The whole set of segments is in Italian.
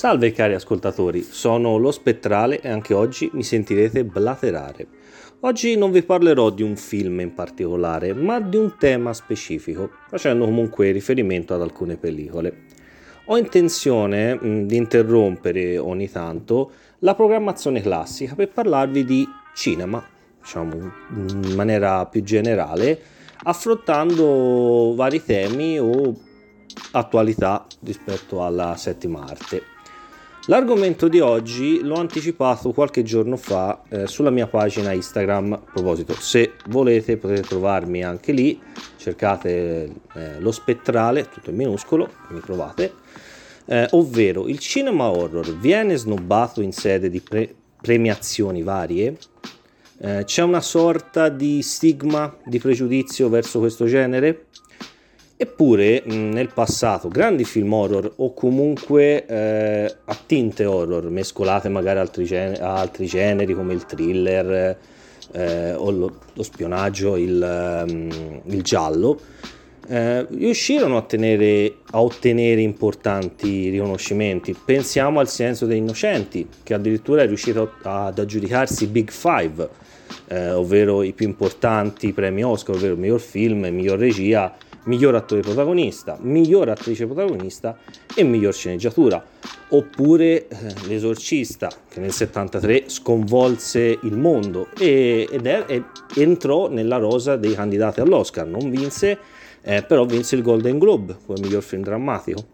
Salve cari ascoltatori, sono lo Spettrale e anche oggi mi sentirete blaterare. Oggi non vi parlerò di un film in particolare, ma di un tema specifico, facendo comunque riferimento ad alcune pellicole. Ho intenzione mh, di interrompere ogni tanto la programmazione classica per parlarvi di cinema, diciamo in maniera più generale, affrontando vari temi o attualità rispetto alla settima arte. L'argomento di oggi l'ho anticipato qualche giorno fa eh, sulla mia pagina Instagram. A proposito, se volete potete trovarmi anche lì, cercate eh, lo spettrale, tutto in minuscolo, mi trovate. Eh, ovvero il cinema horror viene snobbato in sede di pre- premiazioni varie. Eh, c'è una sorta di stigma, di pregiudizio verso questo genere? Eppure nel passato grandi film horror o comunque eh, a tinte horror mescolate magari a altri, gen- a altri generi come il thriller eh, o lo, lo, spionaggio, il, um, il giallo, eh, riuscirono a, tenere, a, ottenere importanti riconoscimenti. Pensiamo al Silenzio degli Innocenti, che addirittura è riuscito ad aggiudicarsi Big Five, eh, ovvero i più importanti premi Oscar, ovvero miglior film, miglior regia miglior attore protagonista, miglior attrice protagonista e miglior sceneggiatura. Oppure eh, L'esorcista, che nel 73 sconvolse il mondo e, ed è, e entrò nella rosa dei candidati all'Oscar. Non vinse, eh, però vinse il Golden Globe come miglior film drammatico.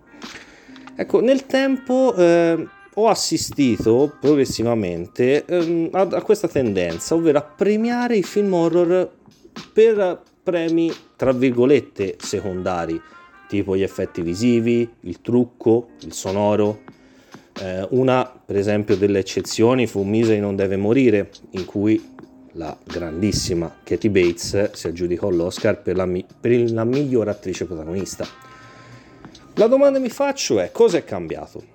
Ecco, nel tempo eh, ho assistito progressivamente ehm, a, a questa tendenza, ovvero a premiare i film horror per premi tra virgolette secondari, tipo gli effetti visivi, il trucco, il sonoro. Eh, una, per esempio, delle eccezioni fu Misery non deve morire, in cui la grandissima Katie Bates si aggiudicò l'Oscar per la, per la miglior attrice protagonista. La domanda che mi faccio è cosa è cambiato?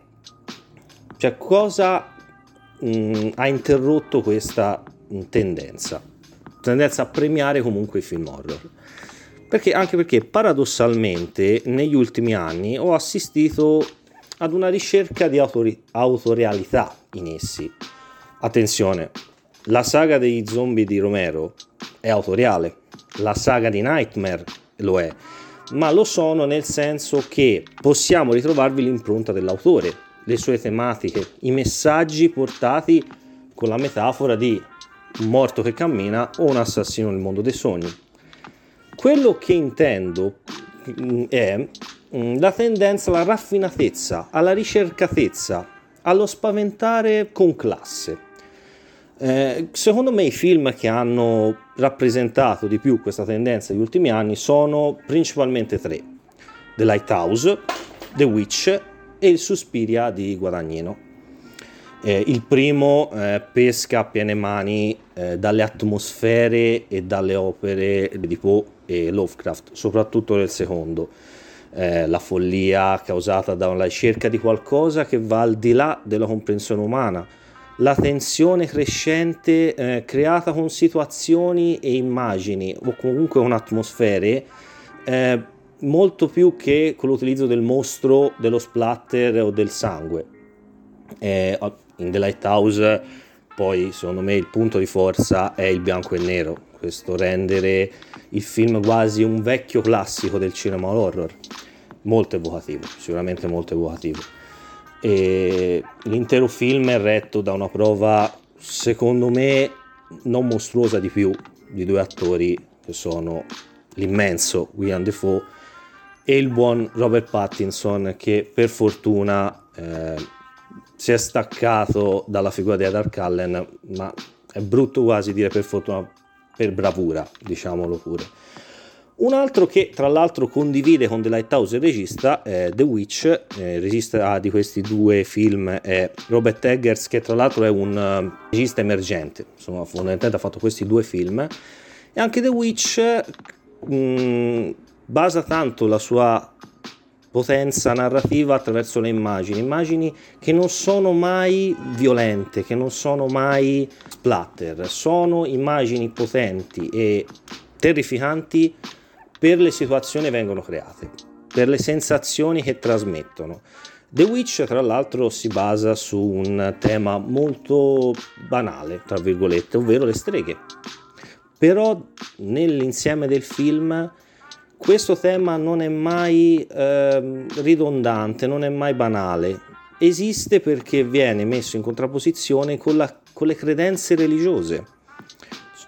Cioè cosa mh, mm, ha interrotto questa mh, tendenza? tendenza a premiare comunque i film horror. Perché, anche perché paradossalmente negli ultimi anni ho assistito ad una ricerca di autori- autorealità in essi. Attenzione, la saga degli zombie di Romero è autoriale, la saga di Nightmare lo è, ma lo sono nel senso che possiamo ritrovarvi l'impronta dell'autore, le sue tematiche, i messaggi portati con la metafora di un morto che cammina o un assassino nel mondo dei sogni. Quello che intendo mm, è mm, la tendenza alla raffinatezza, alla ricercatezza, allo spaventare con classe. Eh, secondo me i film che hanno rappresentato di più questa tendenza negli ultimi anni sono principalmente tre. The Lighthouse, The Witch e il Suspiria di Guadagnino. Eh, il primo eh, pesca a piene mani eh, dalle atmosfere e dalle opere di Poe e Lovecraft, soprattutto nel secondo. Eh, la follia causata da una ricerca di qualcosa che va al di là della comprensione umana, la tensione crescente eh, creata con situazioni e immagini o comunque con atmosfere eh, molto più che con l'utilizzo del mostro, dello splatter o del sangue. Eh, in The Lighthouse poi secondo me il punto di forza è il bianco e nero, questo rendere il film quasi un vecchio classico del cinema horror, molto evocativo, sicuramente molto evocativo. E l'intero film è retto da una prova, secondo me, non mostruosa di più, di due attori che sono l'immenso William Defoe e il buon Robert Pattinson che per fortuna eh, si è staccato dalla figura di Edward Cullen, ma è brutto quasi dire per fortuna, per bravura, diciamolo pure. Un altro che tra l'altro condivide con The Lighthouse il regista è The Witch, eh, il regista di questi due film è Robert Eggers che tra l'altro è un uh, regista emergente, insomma fondamentalmente ha fatto questi due film e anche The Witch mh, mm, basa tanto la sua potenza narrativa attraverso le immagini, immagini che non sono mai violente, che non sono mai splatter, sono immagini potenti e terrificanti per le situazioni che vengono create, per le sensazioni che trasmettono. The Witch, tra l'altro, si basa su un tema molto banale, tra virgolette, ovvero le streghe. Però nell'insieme del film questo tema non è mai eh, ridondante, non è mai banale. Esiste perché viene messo in contrapposizione con, la, con le credenze religiose.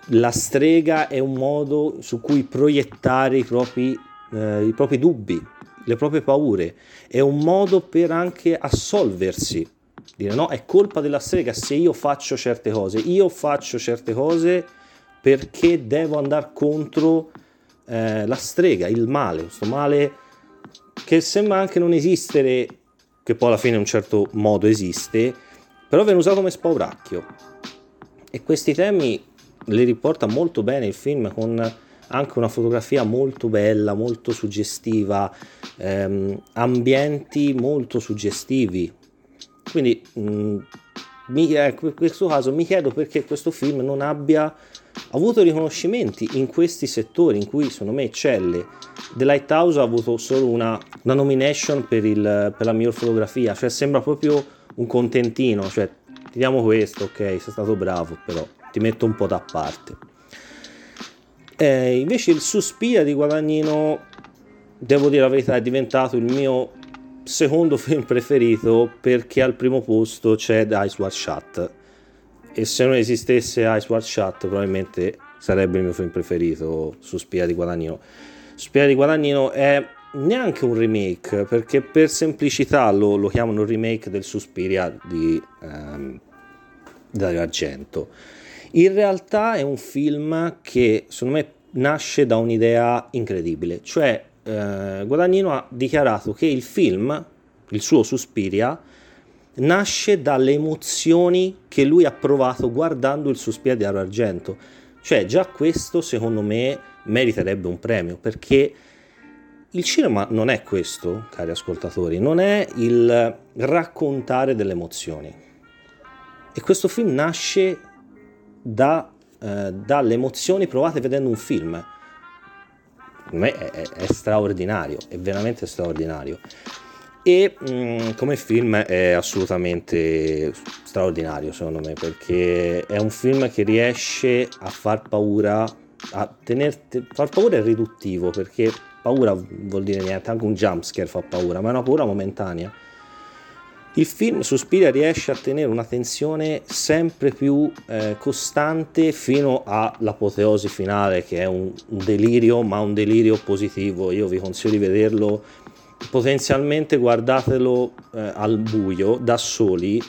La strega è un modo su cui proiettare i propri, eh, i propri dubbi, le proprie paure, è un modo per anche assolversi, dire no, è colpa della strega se io faccio certe cose, io faccio certe cose perché devo andare contro eh, la strega, il male, questo male che sembra anche non esistere, che poi alla fine in un certo modo esiste, però viene usato come spauracchio. E questi temi li riporta molto bene il film con anche una fotografia molto bella, molto suggestiva, ehm, ambienti molto suggestivi. Quindi mh, mm, mi, eh, in questo caso mi chiedo perché questo film non abbia avuto riconoscimenti in questi settori in cui secondo me eccelle. The Lighthouse ha avuto solo una, una nomination per, il, per la miglior fotografia, cioè sembra proprio un contentino, cioè ti diamo questo, ok, sei stato bravo, però ti metto un po' da parte. Eh, invece il Suspira di Guadagnino, devo dire la verità, è diventato il mio secondo film preferito perché al primo posto c'è Ice Watch Shut e se non esistesse Ice Shut probabilmente sarebbe il mio film preferito Suspira di Guadagnino. Suspira di Guadagnino è neanche un remake perché per semplicità lo, lo chiamano remake del Suspiria di um, Dario Argento in realtà è un film che secondo me nasce da un'idea incredibile, cioè eh, Guadagnino ha dichiarato che il film, il suo Suspiria, nasce dalle emozioni che lui ha provato guardando il Suspiria di Aro Argento. Cioè già questo secondo me meriterebbe un premio perché il cinema non è questo, cari ascoltatori, non è il raccontare delle emozioni. E questo film nasce da, eh, dalle emozioni provate vedendo un film. Per me è, è straordinario, è veramente straordinario. E mh, mm, come film è assolutamente straordinario secondo me perché è un film che riesce a far paura, a tenerti, far paura è riduttivo perché paura vuol dire niente, anche un jumpscare fa paura, ma è una paura momentanea. Il film Suspiria riesce a tenere una tensione sempre più eh, costante fino all'apoteosi finale che è un, un, delirio ma un delirio positivo. Io vi consiglio di vederlo potenzialmente guardatelo eh, al buio da soli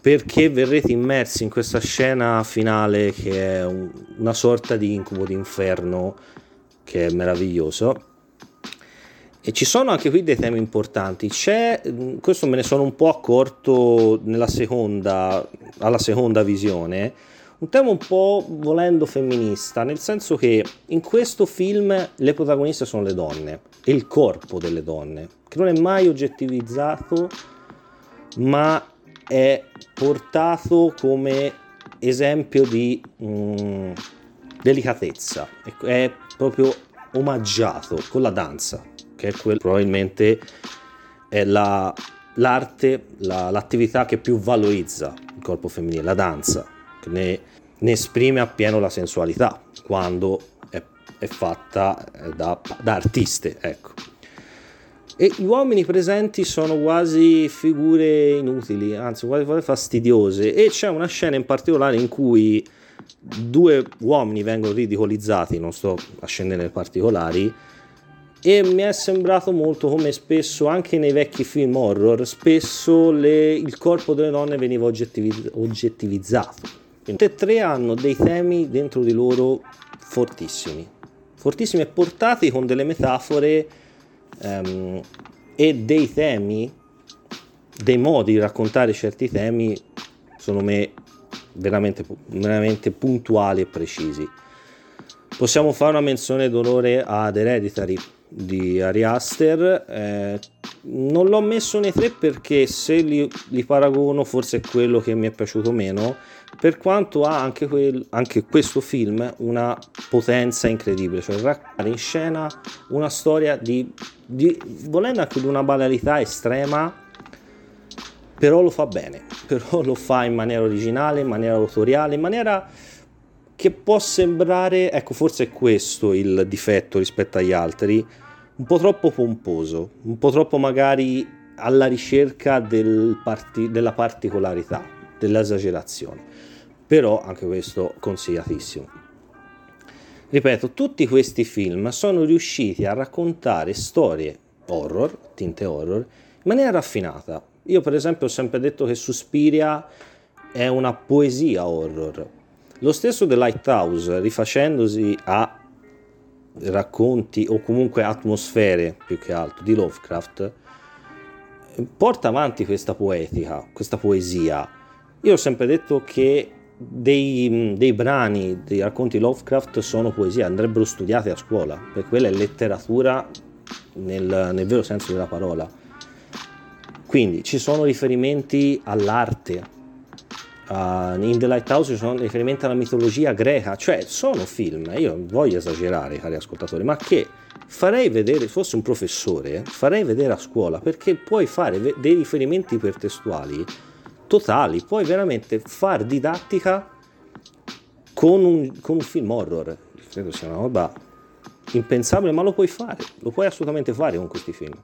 perché verrete immersi in questa scena finale che è un, una sorta di incubo d'inferno che è meraviglioso e ci sono anche qui dei temi importanti. C'è, questo me ne sono un po' accorto nella seconda, alla seconda visione, un tema un po' volendo femminista, nel senso che in questo film le protagoniste sono le donne e il corpo delle donne, che non è mai oggettivizzato, ma è portato come esempio di mh, mm, delicatezza, è proprio omaggiato con la danza che è quello probabilmente è la, l'arte, la, l'attività che più valorizza il corpo femminile, la danza, ne, ne esprime appieno la sensualità quando è, è fatta eh, da, da artiste, ecco. E gli uomini presenti sono quasi figure inutili, anzi quasi fastidiose. E c'è una scena in particolare in cui due uomini vengono ridicolizzati, non sto a scendere nei particolari, e mi è sembrato molto come spesso anche nei vecchi film horror spesso le, il corpo delle donne veniva oggettiviz- oggettivizzato tutte e tre hanno dei temi dentro di loro fortissimi fortissimi e portati con delle metafore um, e dei temi dei modi di raccontare certi temi secondo me veramente, veramente puntuali e precisi possiamo fare una menzione d'onore ad Hereditary di Ari Aster. Eh, non l'ho messo nei tre perché se li, li, paragono forse è quello che mi è piaciuto meno, per quanto ha anche, quel, anche questo film una potenza incredibile, cioè raccontare in scena una storia di, di, volendo anche di una banalità estrema, però lo fa bene, però lo fa in maniera originale, in maniera autoriale, in maniera che può sembrare, ecco forse è questo il difetto rispetto agli altri, un po' troppo pomposo, un po' troppo magari alla ricerca del parti- della particolarità, dell'esagerazione. Però anche questo consigliatissimo. Ripeto, tutti questi film sono riusciti a raccontare storie horror, tinte horror, in maniera raffinata. Io per esempio ho sempre detto che Suspiria è una poesia horror. Lo stesso The Lighthouse, rifacendosi a racconti o comunque atmosfere più che altro di Lovecraft, porta avanti questa poetica, questa poesia. Io ho sempre detto che dei, dei brani dei racconti Lovecraft sono poesia, andrebbero studiati a scuola, perché quella è letteratura nel, nel vero senso della parola. Quindi ci sono riferimenti all'arte, Uh, in The Lighthouse ci sono riferimenti alla mitologia greca, cioè sono film, io non voglio esagerare cari ascoltatori, ma che farei vedere, fosse un professore, farei vedere a scuola perché puoi fare dei riferimenti ipertestuali totali, puoi veramente far didattica con un, con un film horror, credo sia una roba impensabile, ma lo puoi fare, lo puoi assolutamente fare con questi film.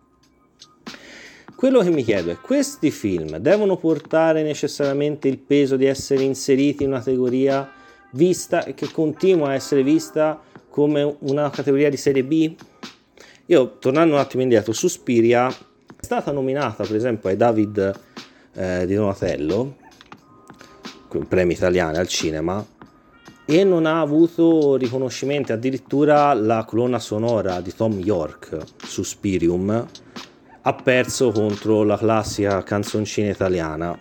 Quello che mi chiedo è, questi film devono portare necessariamente il peso di essere inseriti in una categoria vista e che continua a essere vista come una categoria di serie B? Io, tornando un attimo indietro, Suspiria è stata nominata per esempio ai David eh, di Donatello, premi italiani al cinema, e non ha avuto riconoscimenti, addirittura la colonna sonora di Tom York, Suspirium, ha perso contro la classica canzoncina italiana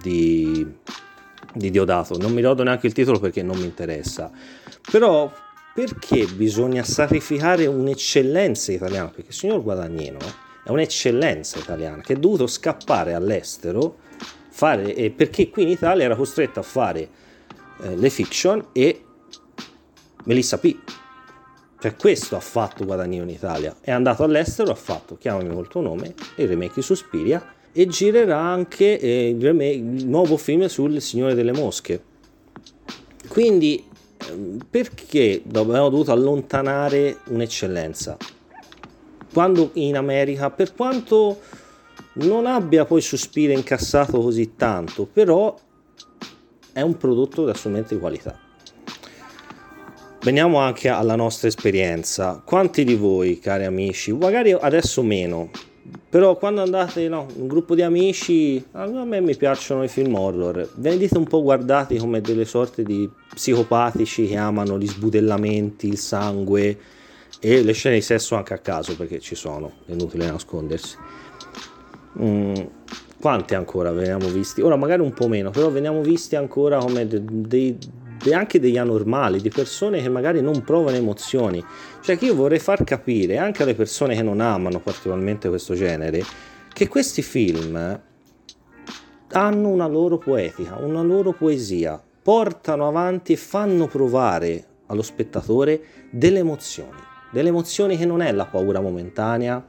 di, di Diodato. Non mi ricordo neanche il titolo perché non mi interessa. Però perché bisogna sacrificare un'eccellenza italiana? Perché il signor Guadagnino è un'eccellenza italiana che è dovuto scappare all'estero fare, eh, perché qui in Italia era costretto a fare eh, le fiction e Melissa P cioè questo ha fatto Guadagnino in Italia. È andato all'estero, ha fatto Chiamami col tuo nome, il remake di Suspiria e girerà anche eh, il, remake, il nuovo film sul Signore delle Mosche. Quindi ehm, perché abbiamo dovuto allontanare un'eccellenza? Quando in America, per quanto non abbia poi Suspiria incassato così tanto, però è un prodotto assolutamente di qualità. Veniamo anche alla nostra esperienza. Quanti di voi, cari amici, magari adesso meno, però quando andate no, un gruppo di amici, a me mi piacciono i film horror, venite un po' guardati come delle sorte di psicopatici che amano gli sbudellamenti, il sangue e le scene di sesso anche a caso perché ci sono, è inutile nascondersi. Mm, quanti ancora veniamo visti? Ora magari un po' meno, però veniamo visti ancora come dei, dei anche degli anormali, di persone che magari non provano emozioni. Cioè che io vorrei far capire anche alle persone che non amano particolarmente questo genere che questi film hanno una loro poetica, una loro poesia, portano avanti e fanno provare allo spettatore delle emozioni, delle emozioni che non è la paura momentanea,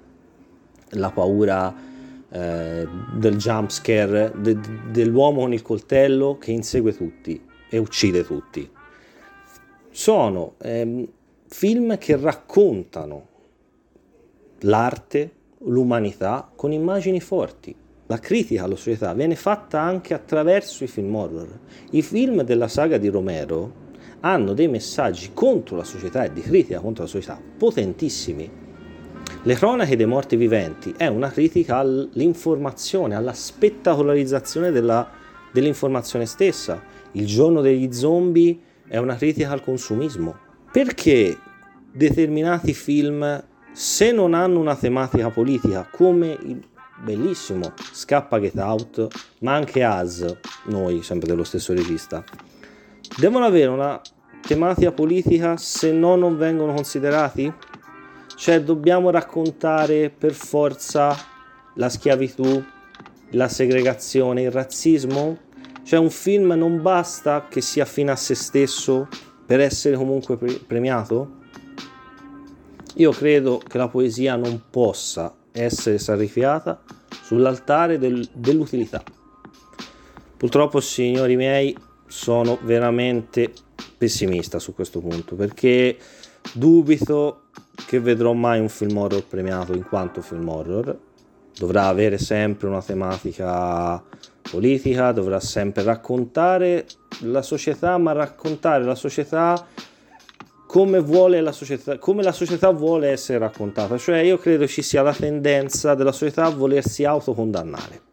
la paura eh, del jump scare, de, dell'uomo con il coltello che insegue tutti, e uccide tutti. Sono ehm, film che raccontano l'arte, l'umanità con immagini forti. La critica alla società viene fatta anche attraverso i film horror. I film della saga di Romero hanno dei messaggi contro la società e di critica contro la società potentissimi. Le cronache dei morti viventi è una critica all'informazione, alla spettacolarizzazione della, dell'informazione stessa il giorno degli zombie è una critica al consumismo. Perché determinati film, se non hanno una tematica politica, come il bellissimo Scappa Get Out, ma anche As, noi, sempre dello stesso regista, devono avere una tematica politica se no non vengono considerati? Cioè dobbiamo raccontare per forza la schiavitù, la segregazione, il razzismo? Cioè un film non basta che sia fine a se stesso per essere comunque premiato? Io credo che la poesia non possa essere sacrificata sull'altare del, dell'utilità. Purtroppo, signori miei, sono veramente pessimista su questo punto perché dubito che vedrò mai un film horror premiato in quanto film horror. Dovrà avere sempre una tematica politica, dovrà sempre raccontare la società, ma raccontare la società come, vuole la società, come la società vuole essere raccontata. Cioè io credo ci sia la tendenza della società a volersi autocondannare.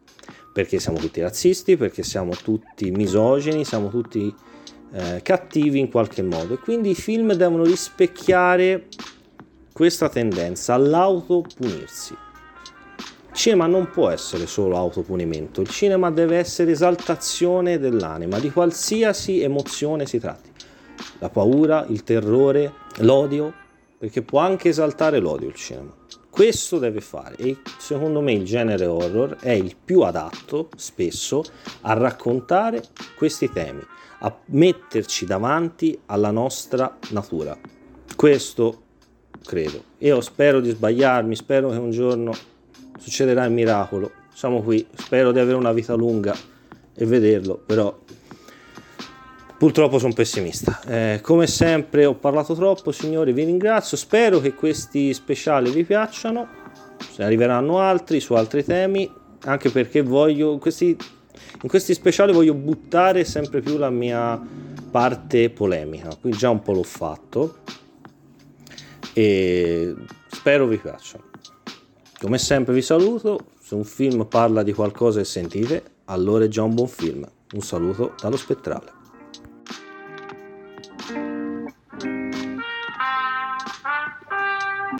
Perché siamo tutti razzisti, perché siamo tutti misogeni, siamo tutti eh, cattivi in qualche modo. E quindi i film devono rispecchiare questa tendenza all'autopunirsi. Il cinema non può essere solo autopunimento, il cinema deve essere esaltazione dell'anima, di qualsiasi emozione si tratti la paura, il terrore, l'odio, perché può anche esaltare l'odio il cinema. Questo deve fare e secondo me il genere horror è il più adatto spesso a raccontare questi temi, a metterci davanti alla nostra natura. Questo credo. Io spero di sbagliarmi, spero che un giorno succederà il miracolo. Siamo qui, spero di avere una vita lunga e vederlo, però Purtroppo sono pessimista. Eh, come sempre ho parlato troppo, signori, vi ringrazio. Spero che questi speciali vi piacciono. Se arriveranno altri su altri temi, anche perché voglio questi, in questi speciali voglio buttare sempre più la mia parte polemica. Qui già un po' l'ho fatto e spero vi piacciono. Come sempre vi saluto. Se un film parla di qualcosa e sentite, allora è già un buon film. Un saluto dallo spettrale.